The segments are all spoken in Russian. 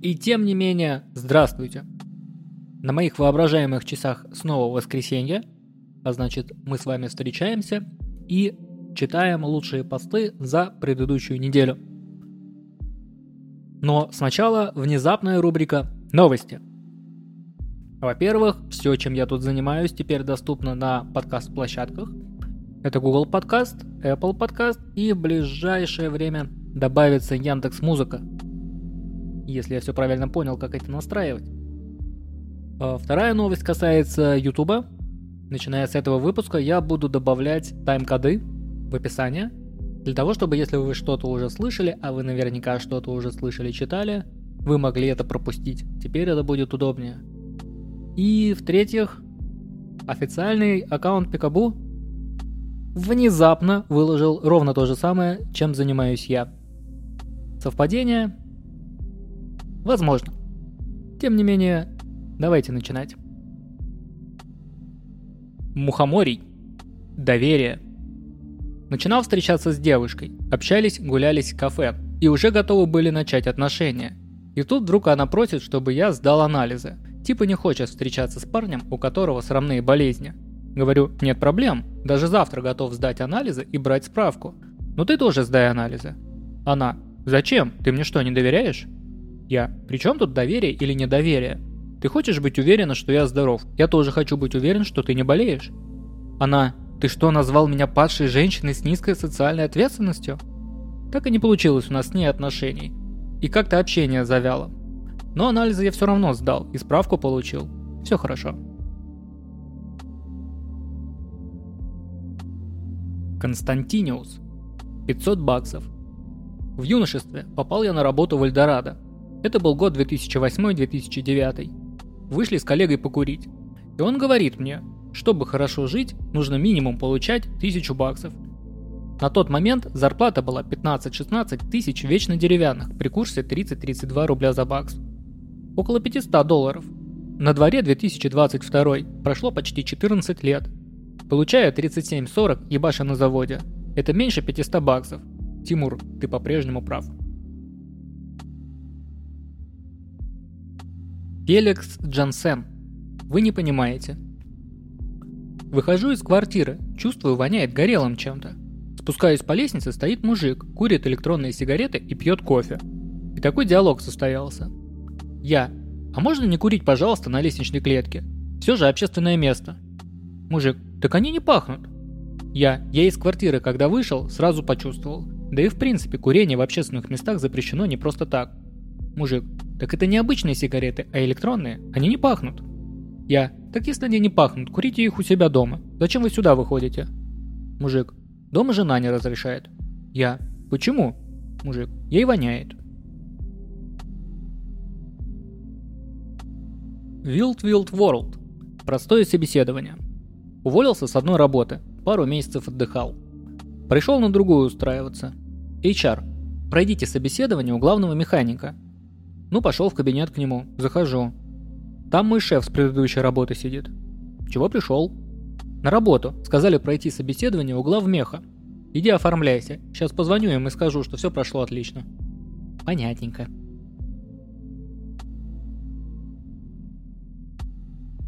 И тем не менее, здравствуйте. На моих воображаемых часах снова воскресенье, а значит мы с вами встречаемся и читаем лучшие посты за предыдущую неделю. Но сначала внезапная рубрика «Новости». Во-первых, все, чем я тут занимаюсь, теперь доступно на подкаст-площадках. Это Google Podcast, Apple Podcast и в ближайшее время добавится Яндекс Музыка. Если я все правильно понял, как это настраивать. А вторая новость касается YouTube. Начиная с этого выпуска я буду добавлять тайм-коды в описание, для того, чтобы если вы что-то уже слышали, а вы наверняка что-то уже слышали, читали, вы могли это пропустить. Теперь это будет удобнее. И в-третьих, официальный аккаунт Пикабу внезапно выложил ровно то же самое, чем занимаюсь я. Совпадение? Возможно. Тем не менее, давайте начинать. Мухоморий. Доверие. Начинал встречаться с девушкой, общались, гулялись в кафе и уже готовы были начать отношения. И тут вдруг она просит, чтобы я сдал анализы. Типа не хочет встречаться с парнем, у которого срамные болезни. Говорю, нет проблем, даже завтра готов сдать анализы и брать справку. Но ты тоже сдай анализы. Она, зачем? Ты мне что, не доверяешь? Я, при чем тут доверие или недоверие? Ты хочешь быть уверена, что я здоров? Я тоже хочу быть уверен, что ты не болеешь. Она, ты что, назвал меня падшей женщиной с низкой социальной ответственностью? Так и не получилось у нас с ней отношений. И как-то общение завяло. Но анализы я все равно сдал и справку получил. Все хорошо. Константиниус. 500 баксов. В юношестве попал я на работу в Эльдорадо. Это был год 2008-2009. Вышли с коллегой покурить. И он говорит мне, чтобы хорошо жить, нужно минимум получать 1000 баксов. На тот момент зарплата была 15-16 тысяч вечно деревянных при курсе 30-32 рубля за бакс. Около 500 долларов. На дворе 2022, прошло почти 14 лет. Получая 37-40 ебаша на заводе. Это меньше 500 баксов. Тимур, ты по-прежнему прав. Феликс Джансен. Вы не понимаете. Выхожу из квартиры, чувствую, воняет горелым чем-то. Спускаюсь по лестнице, стоит мужик, курит электронные сигареты и пьет кофе. И такой диалог состоялся. Я. А можно не курить, пожалуйста, на лестничной клетке? Все же общественное место. Мужик. Так они не пахнут. Я. Я из квартиры, когда вышел, сразу почувствовал. Да и в принципе, курение в общественных местах запрещено не просто так. Мужик. Так это не обычные сигареты, а электронные. Они не пахнут. Я. Так если они не пахнут, курите их у себя дома. Зачем вы сюда выходите? Мужик. Дома жена не разрешает. Я. Почему? Мужик. Ей воняет. Wild Wild World. Простое собеседование. Уволился с одной работы. Пару месяцев отдыхал. Пришел на другую устраиваться. HR. Пройдите собеседование у главного механика. Ну, пошел в кабинет к нему. Захожу. Там мой шеф с предыдущей работы сидит. Чего пришел? На работу. Сказали пройти собеседование у глав меха. Иди оформляйся. Сейчас позвоню им и скажу, что все прошло отлично. Понятненько.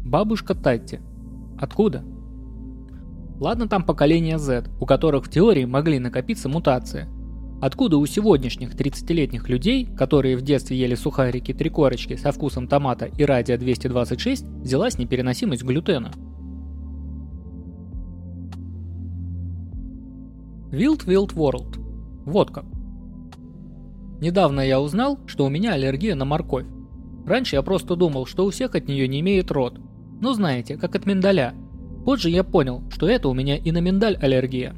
Бабушка Татти. Откуда? Ладно там поколение Z, у которых в теории могли накопиться мутации – Откуда у сегодняшних 30-летних людей, которые в детстве ели сухарики три корочки со вкусом томата и радио 226, взялась непереносимость глютена? Wild Wild World. Вот как. Недавно я узнал, что у меня аллергия на морковь. Раньше я просто думал, что у всех от нее не имеет рот. Но знаете, как от миндаля. Позже я понял, что это у меня и на миндаль аллергия.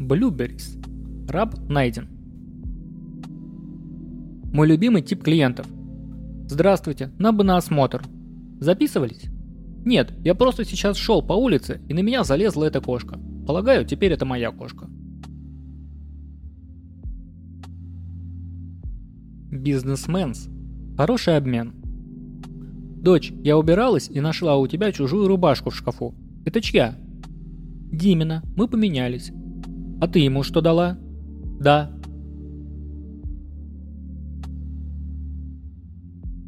Blueberries. Раб найден. Мой любимый тип клиентов. Здравствуйте, нам бы на осмотр. Записывались? Нет, я просто сейчас шел по улице, и на меня залезла эта кошка. Полагаю, теперь это моя кошка. Бизнесменс. Хороший обмен. Дочь, я убиралась и нашла у тебя чужую рубашку в шкафу. Это чья? Димина, мы поменялись. А ты ему что дала? Да.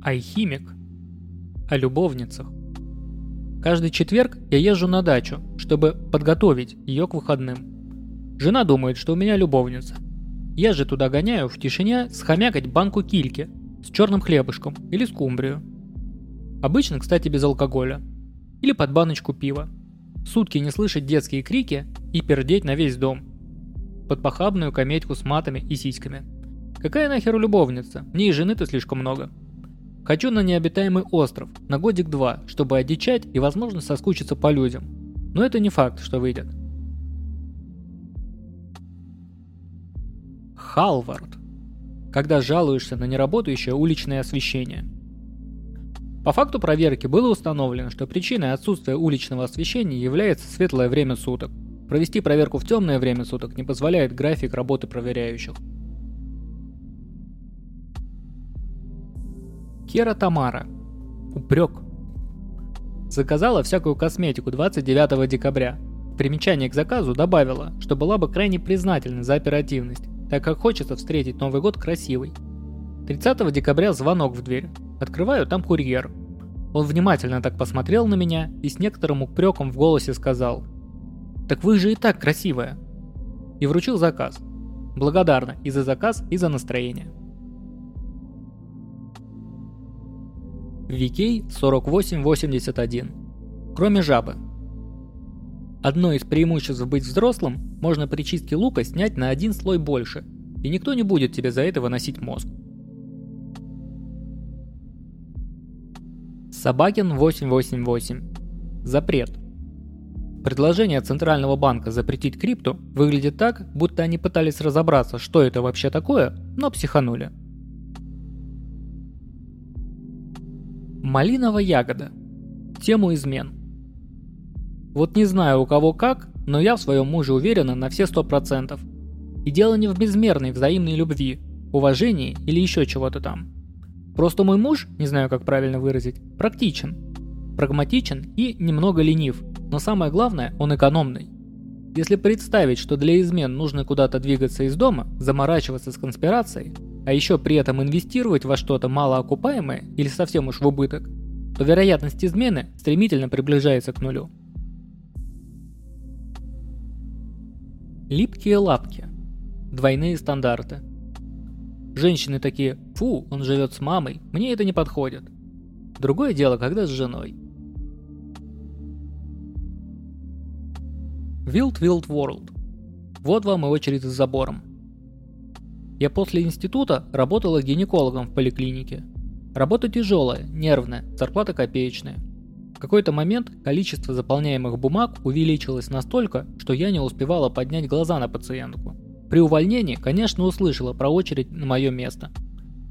Айхимик. О любовницах. Каждый четверг я езжу на дачу, чтобы подготовить ее к выходным. Жена думает, что у меня любовница. Я же туда гоняю в тишине схомякать банку кильки с черным хлебушком или скумбрию. Обычно, кстати, без алкоголя. Или под баночку пива. Сутки не слышать детские крики и пердеть на весь дом – под похабную комедьку с матами и сиськами. Какая нахер любовница? Мне и жены-то слишком много. Хочу на необитаемый остров, на годик-два, чтобы одичать и, возможно, соскучиться по людям. Но это не факт, что выйдет. Халвард. Когда жалуешься на неработающее уличное освещение. По факту проверки было установлено, что причиной отсутствия уличного освещения является светлое время суток. Провести проверку в темное время суток не позволяет график работы проверяющих. Кера Тамара. Упрек. Заказала всякую косметику 29 декабря. В примечание к заказу добавила, что была бы крайне признательна за оперативность, так как хочется встретить Новый год красивой. 30 декабря звонок в дверь. Открываю, там курьер. Он внимательно так посмотрел на меня и с некоторым упреком в голосе сказал «Так вы же и так красивая!» И вручил заказ. Благодарна и за заказ, и за настроение. VK 4881. Кроме жабы. Одно из преимуществ быть взрослым, можно при чистке лука снять на один слой больше, и никто не будет тебе за это выносить мозг. Собакин 888. Запрет. Предложение Центрального банка запретить крипту выглядит так, будто они пытались разобраться, что это вообще такое, но психанули. Малиновая ягода. Тему измен. Вот не знаю у кого как, но я в своем муже уверена на все сто процентов. И дело не в безмерной взаимной любви, уважении или еще чего-то там. Просто мой муж, не знаю как правильно выразить, практичен. Прагматичен и немного ленив, но самое главное, он экономный. Если представить, что для измен нужно куда-то двигаться из дома, заморачиваться с конспирацией, а еще при этом инвестировать во что-то малоокупаемое или совсем уж в убыток, то вероятность измены стремительно приближается к нулю. Липкие лапки. Двойные стандарты. Женщины такие «Фу, он живет с мамой, мне это не подходит». Другое дело, когда с женой. Wild Wild World. Вот вам и очередь с забором. Я после института работала гинекологом в поликлинике. Работа тяжелая, нервная, зарплата копеечная. В какой-то момент количество заполняемых бумаг увеличилось настолько, что я не успевала поднять глаза на пациентку. При увольнении, конечно, услышала про очередь на мое место.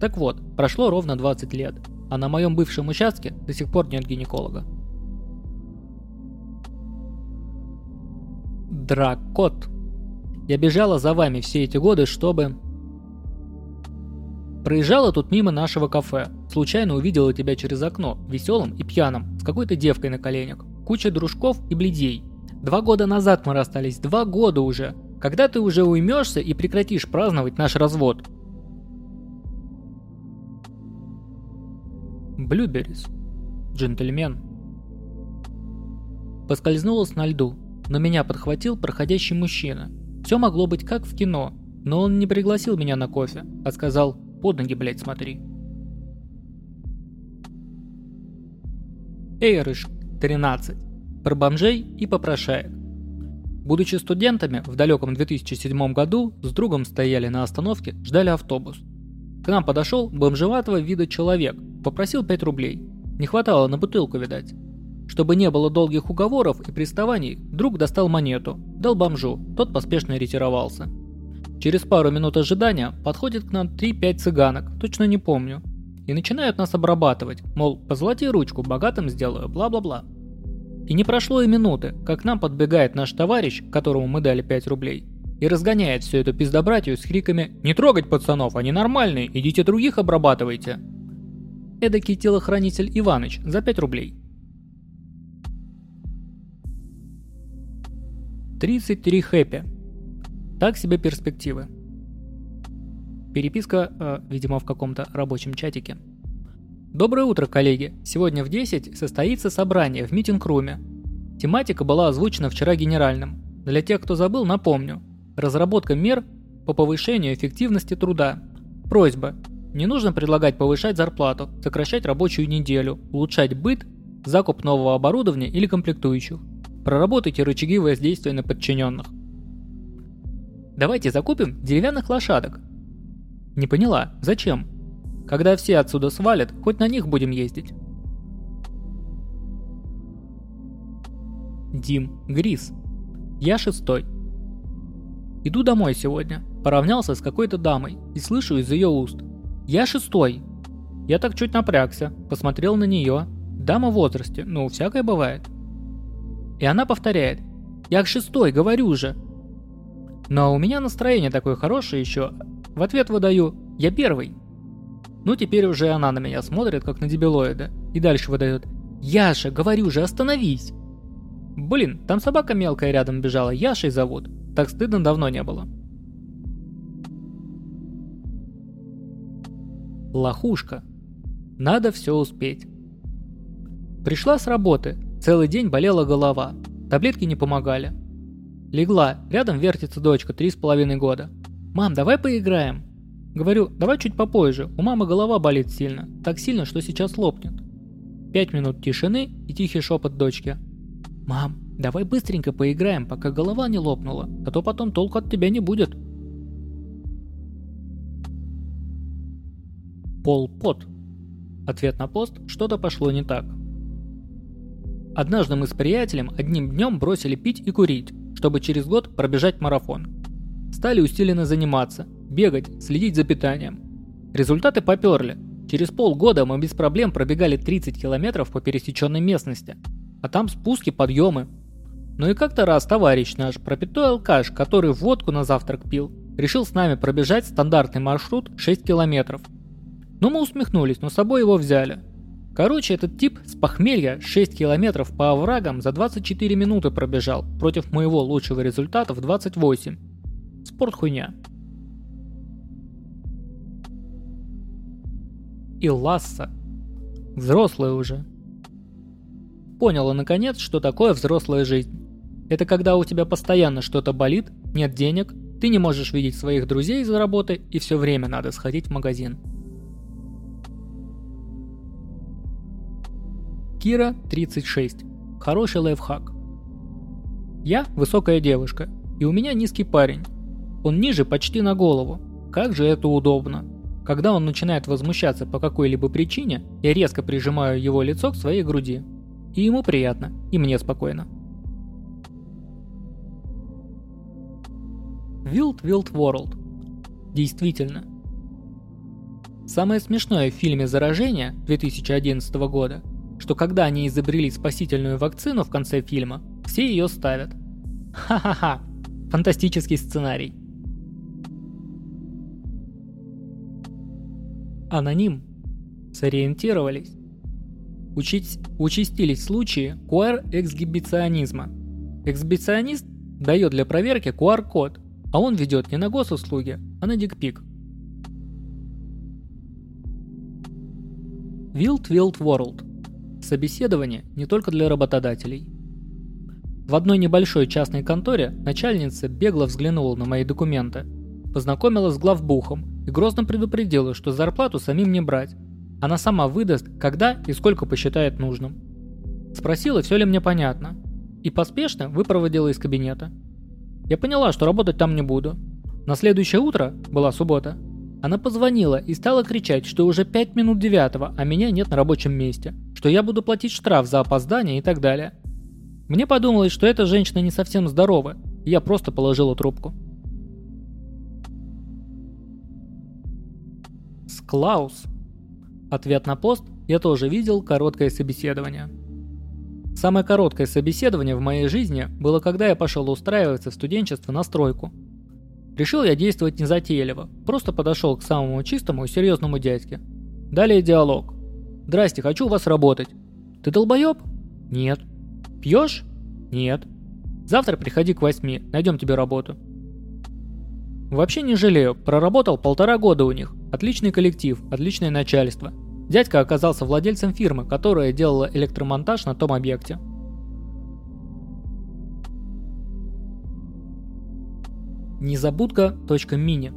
Так вот, прошло ровно 20 лет, а на моем бывшем участке до сих пор нет гинеколога. Дракот. Я бежала за вами все эти годы, чтобы... Проезжала тут мимо нашего кафе. Случайно увидела тебя через окно, веселым и пьяным, с какой-то девкой на коленях. Куча дружков и бледей. Два года назад мы расстались, два года уже. Когда ты уже уймешься и прекратишь праздновать наш развод? Блюберис. Джентльмен. Поскользнулась на льду, но меня подхватил проходящий мужчина. Все могло быть как в кино, но он не пригласил меня на кофе, а сказал под ноги, блядь, смотри. Эйрыш, 13. Про бомжей и попрошаек. Будучи студентами, в далеком 2007 году с другом стояли на остановке, ждали автобус. К нам подошел бомжеватого вида человек, попросил 5 рублей. Не хватало на бутылку, видать. Чтобы не было долгих уговоров и приставаний, друг достал монету, дал бомжу, тот поспешно ретировался. Через пару минут ожидания подходит к нам 3-5 цыганок, точно не помню, и начинают нас обрабатывать, мол, позолоти ручку, богатым сделаю, бла-бла-бла. И не прошло и минуты, как к нам подбегает наш товарищ, которому мы дали 5 рублей, и разгоняет всю эту пиздобратью с криками «Не трогать пацанов, они нормальные, идите других обрабатывайте!» Эдакий телохранитель Иваныч за 5 рублей. 33 хэппи. Так себе перспективы. Переписка, э, видимо, в каком-то рабочем чатике. Доброе утро, коллеги. Сегодня в 10 состоится собрание в митинг-руме. Тематика была озвучена вчера генеральным. Для тех, кто забыл, напомню. Разработка мер по повышению эффективности труда. Просьба. Не нужно предлагать повышать зарплату, сокращать рабочую неделю, улучшать быт, закуп нового оборудования или комплектующих. Проработайте рычаги воздействия на подчиненных. Давайте закупим деревянных лошадок. Не поняла, зачем? Когда все отсюда свалят, хоть на них будем ездить. Дим Грис. Я шестой. Иду домой сегодня. Поравнялся с какой-то дамой и слышу из ее уст. Я шестой. Я так чуть напрягся, посмотрел на нее. Дама в возрасте, ну, всякое бывает. И она повторяет. Я шестой, говорю же. Но у меня настроение такое хорошее еще. В ответ выдаю. Я первый. Ну, теперь уже она на меня смотрит, как на дебилоида. И дальше выдает. Яша, говорю же, остановись. Блин, там собака мелкая рядом бежала, Яшей зовут. Так стыдно давно не было. Лохушка. Надо все успеть. Пришла с работы. Целый день болела голова. Таблетки не помогали. Легла. Рядом вертится дочка, три с половиной года. «Мам, давай поиграем». Говорю, давай чуть попозже, у мамы голова болит сильно. Так сильно, что сейчас лопнет. Пять минут тишины и тихий шепот дочки. «Мам, давай быстренько поиграем, пока голова не лопнула, а то потом толку от тебя не будет». Пол Пот. Ответ на пост «Что-то пошло не так». Однажды мы с приятелем одним днем бросили пить и курить, чтобы через год пробежать марафон. Стали усиленно заниматься, бегать, следить за питанием. Результаты поперли. Через полгода мы без проблем пробегали 30 километров по пересеченной местности – а там спуски, подъемы. Ну и как-то раз товарищ наш, пропитой алкаш, который водку на завтрак пил, решил с нами пробежать стандартный маршрут 6 километров. Ну мы усмехнулись, но с собой его взяли. Короче, этот тип с похмелья 6 километров по оврагам за 24 минуты пробежал, против моего лучшего результата в 28. Спорт хуйня. И Ласса. Взрослый уже поняла наконец, что такое взрослая жизнь. Это когда у тебя постоянно что-то болит, нет денег, ты не можешь видеть своих друзей из-за работы и все время надо сходить в магазин. Кира, 36. Хороший лайфхак. Я высокая девушка, и у меня низкий парень. Он ниже почти на голову. Как же это удобно. Когда он начинает возмущаться по какой-либо причине, я резко прижимаю его лицо к своей груди. И ему приятно, и мне спокойно. Wild Wild World. Действительно. Самое смешное в фильме «Заражение» 2011 года, что когда они изобрели спасительную вакцину в конце фильма, все ее ставят. Ха-ха-ха. Фантастический сценарий. Аноним. Сориентировались. Учить, участились случаи QR-эксгибиционизма. Эксгибиционист дает для проверки QR-код, а он ведет не на госуслуги, а на дикпик. Wild Wild World. Собеседование не только для работодателей. В одной небольшой частной конторе начальница бегло взглянула на мои документы, познакомилась с главбухом и грозно предупредила, что зарплату самим не брать, она сама выдаст, когда и сколько посчитает нужным. Спросила, все ли мне понятно. И поспешно выпроводила из кабинета. Я поняла, что работать там не буду. На следующее утро, была суббота, она позвонила и стала кричать, что уже 5 минут девятого, а меня нет на рабочем месте, что я буду платить штраф за опоздание и так далее. Мне подумалось, что эта женщина не совсем здорова, и я просто положила трубку. Склаус Ответ на пост я тоже видел короткое собеседование. Самое короткое собеседование в моей жизни было, когда я пошел устраиваться в студенчество на стройку. Решил я действовать незатейливо, просто подошел к самому чистому и серьезному дядьке. Далее диалог. «Здрасте, хочу у вас работать». «Ты долбоеб?» «Нет». «Пьешь?» «Нет». «Завтра приходи к восьми, найдем тебе работу». Вообще не жалею, проработал полтора года у них. Отличный коллектив, отличное начальство. Дядька оказался владельцем фирмы, которая делала электромонтаж на том объекте. Незабудка.мини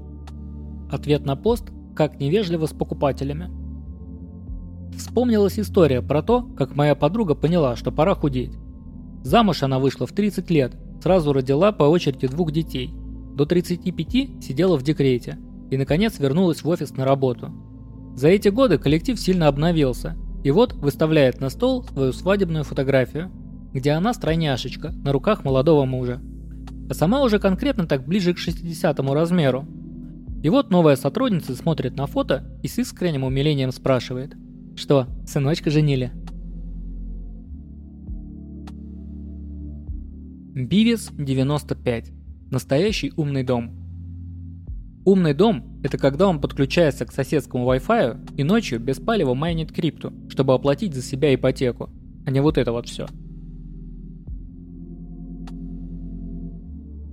Ответ на пост «Как невежливо с покупателями». Вспомнилась история про то, как моя подруга поняла, что пора худеть. Замуж она вышла в 30 лет, сразу родила по очереди двух детей. До 35 сидела в декрете и, наконец, вернулась в офис на работу. За эти годы коллектив сильно обновился, и вот выставляет на стол свою свадебную фотографию, где она стройняшечка на руках молодого мужа. А сама уже конкретно так ближе к 60 размеру. И вот новая сотрудница смотрит на фото и с искренним умилением спрашивает, что, сыночка женили? Бивис 95. Настоящий умный дом. Умный дом – это когда он подключается к соседскому Wi-Fi и ночью без палева майнит крипту, чтобы оплатить за себя ипотеку, а не вот это вот все.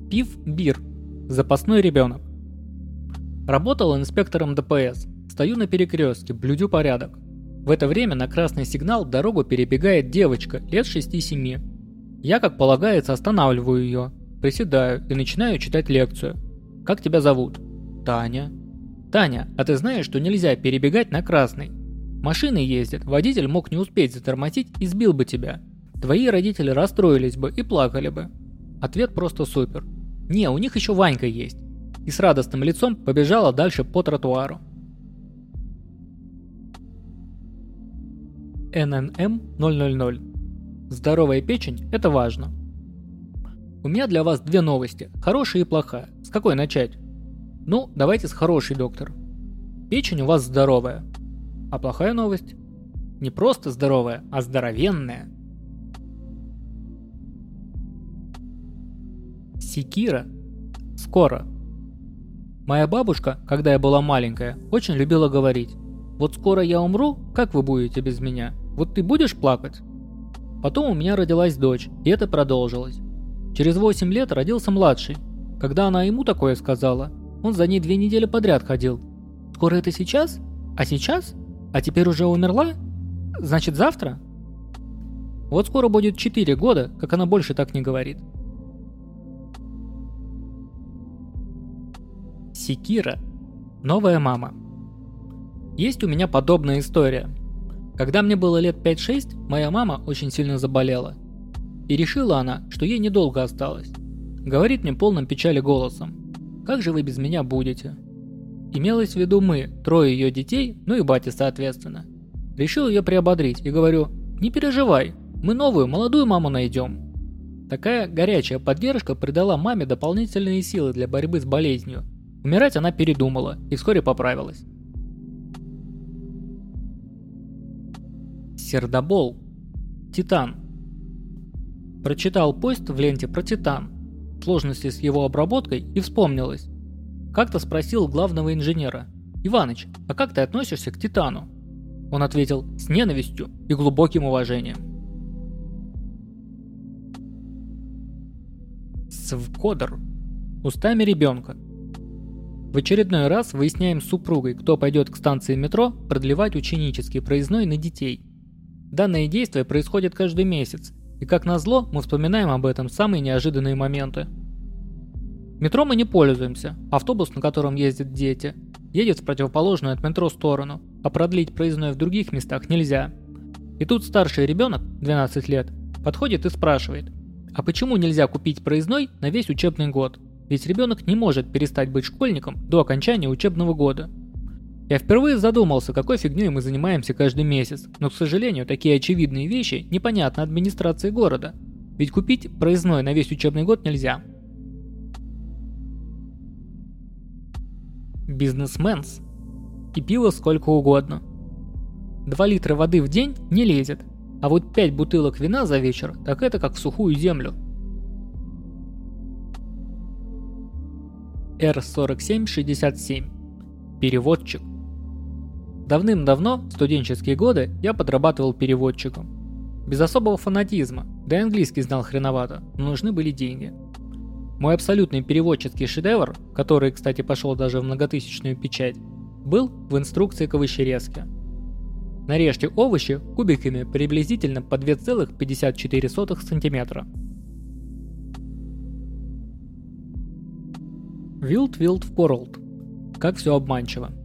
Пив Бир. Запасной ребенок. Работал инспектором ДПС. Стою на перекрестке, блюдю порядок. В это время на красный сигнал дорогу перебегает девочка лет 6-7 я, как полагается, останавливаю ее, приседаю и начинаю читать лекцию. «Как тебя зовут?» «Таня». «Таня, а ты знаешь, что нельзя перебегать на красный? Машины ездят, водитель мог не успеть затормозить и сбил бы тебя. Твои родители расстроились бы и плакали бы». Ответ просто супер. «Не, у них еще Ванька есть». И с радостным лицом побежала дальше по тротуару. ННМ 000 Здоровая печень – это важно. У меня для вас две новости, хорошая и плохая. С какой начать? Ну, давайте с хорошей, доктор. Печень у вас здоровая. А плохая новость? Не просто здоровая, а здоровенная. Секира. Скоро. Моя бабушка, когда я была маленькая, очень любила говорить. Вот скоро я умру, как вы будете без меня? Вот ты будешь плакать? Потом у меня родилась дочь, и это продолжилось. Через 8 лет родился младший. Когда она ему такое сказала, он за ней две недели подряд ходил. «Скоро это сейчас? А сейчас? А теперь уже умерла? Значит завтра?» Вот скоро будет 4 года, как она больше так не говорит. Секира. Новая мама. Есть у меня подобная история – когда мне было лет 5-6, моя мама очень сильно заболела. И решила она, что ей недолго осталось. Говорит мне полным печали голосом. «Как же вы без меня будете?» Имелось в виду мы, трое ее детей, ну и батя соответственно. Решил ее приободрить и говорю, не переживай, мы новую, молодую маму найдем. Такая горячая поддержка придала маме дополнительные силы для борьбы с болезнью. Умирать она передумала и вскоре поправилась. Сердобол. Титан. Прочитал пост в ленте про Титан, сложности с его обработкой и вспомнилось. Как-то спросил главного инженера. «Иваныч, а как ты относишься к Титану?» Он ответил с ненавистью и глубоким уважением. Свкодер. Устами ребенка. В очередной раз выясняем с супругой, кто пойдет к станции метро продлевать ученический проездной на детей – Данное действие происходит каждый месяц, и как назло, мы вспоминаем об этом самые неожиданные моменты. Метро мы не пользуемся, автобус, на котором ездят дети, едет в противоположную от метро сторону, а продлить проездной в других местах нельзя. И тут старший ребенок, 12 лет, подходит и спрашивает, а почему нельзя купить проездной на весь учебный год? Ведь ребенок не может перестать быть школьником до окончания учебного года. Я впервые задумался, какой фигней мы занимаемся каждый месяц, но, к сожалению, такие очевидные вещи непонятны администрации города. Ведь купить проездной на весь учебный год нельзя. Бизнесменс. И пиво сколько угодно. 2 литра воды в день не лезет, а вот 5 бутылок вина за вечер, так это как в сухую землю. R4767. Переводчик. Давным-давно, в студенческие годы, я подрабатывал переводчиком. Без особого фанатизма, да и английский знал хреновато, но нужны были деньги. Мой абсолютный переводческий шедевр, который, кстати, пошел даже в многотысячную печать, был в инструкции к овощерезке. Нарежьте овощи кубиками приблизительно по 2,54 см. Wild Wild World. Как все обманчиво.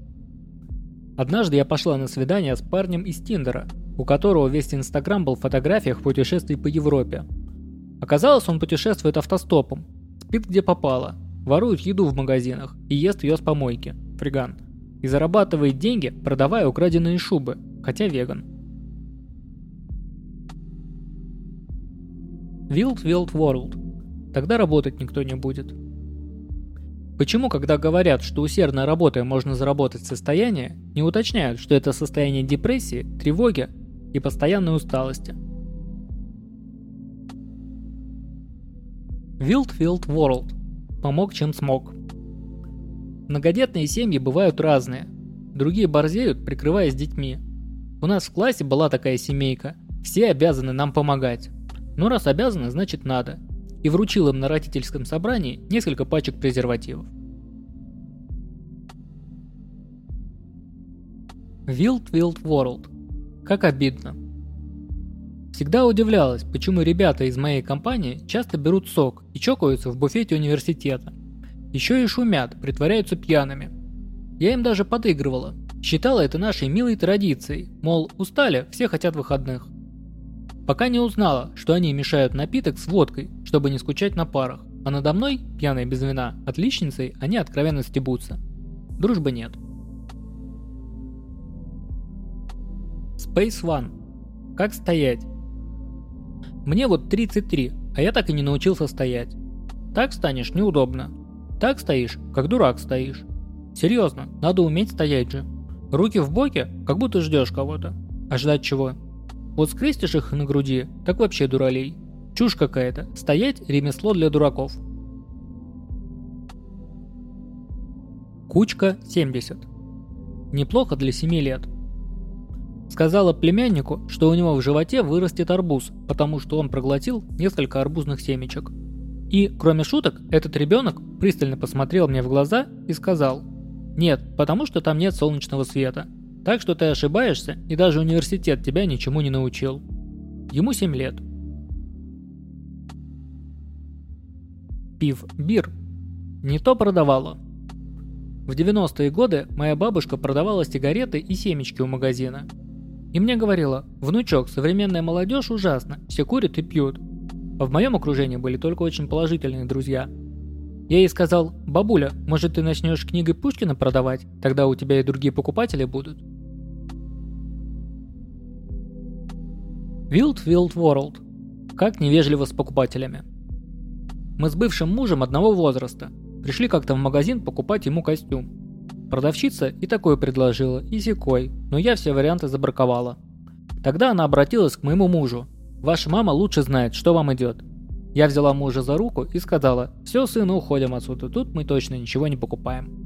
Однажды я пошла на свидание с парнем из Тиндера, у которого весь Инстаграм был в фотографиях путешествий по Европе. Оказалось, он путешествует автостопом, спит где попало, ворует еду в магазинах и ест ее с помойки, фриган, и зарабатывает деньги, продавая украденные шубы, хотя веган. Wild Wild World. Тогда работать никто не будет. Почему, когда говорят, что усердно работая можно заработать состояние, не уточняют, что это состояние депрессии, тревоги и постоянной усталости? Wild Wild World. Помог, чем смог. Многодетные семьи бывают разные. Другие борзеют, прикрываясь детьми. У нас в классе была такая семейка. Все обязаны нам помогать. Ну раз обязаны, значит надо и вручил им на родительском собрании несколько пачек презервативов. Wild Wild World. Как обидно. Всегда удивлялась, почему ребята из моей компании часто берут сок и чокаются в буфете университета. Еще и шумят, притворяются пьяными. Я им даже подыгрывала. Считала это нашей милой традицией, мол, устали, все хотят выходных. Пока не узнала, что они мешают напиток с водкой, чтобы не скучать на парах. А надо мной, пьяной без вина, отличницей, они откровенно стебутся. Дружбы нет. Space One. Как стоять? Мне вот 33, а я так и не научился стоять. Так станешь неудобно. Так стоишь, как дурак стоишь. Серьезно, надо уметь стоять же. Руки в боке, как будто ждешь кого-то. А ждать чего? Вот скрестишь их на груди, так вообще дуралей. Чушь какая-то. Стоять – ремесло для дураков. Кучка 70. Неплохо для 7 лет. Сказала племяннику, что у него в животе вырастет арбуз, потому что он проглотил несколько арбузных семечек. И, кроме шуток, этот ребенок пристально посмотрел мне в глаза и сказал «Нет, потому что там нет солнечного света. Так что ты ошибаешься, и даже университет тебя ничему не научил. Ему 7 лет. Пив бир. Не то продавала. В 90-е годы моя бабушка продавала сигареты и семечки у магазина. И мне говорила, внучок, современная молодежь ужасна, все курят и пьют. А в моем окружении были только очень положительные друзья. Я ей сказал, бабуля, может ты начнешь книгой Пушкина продавать, тогда у тебя и другие покупатели будут. Wild Wild World. Как невежливо с покупателями. Мы с бывшим мужем одного возраста. Пришли как-то в магазин покупать ему костюм. Продавщица и такой предложила, и секой, но я все варианты забраковала. Тогда она обратилась к моему мужу. «Ваша мама лучше знает, что вам идет». Я взяла мужа за руку и сказала, «Все, сын, уходим отсюда, тут мы точно ничего не покупаем».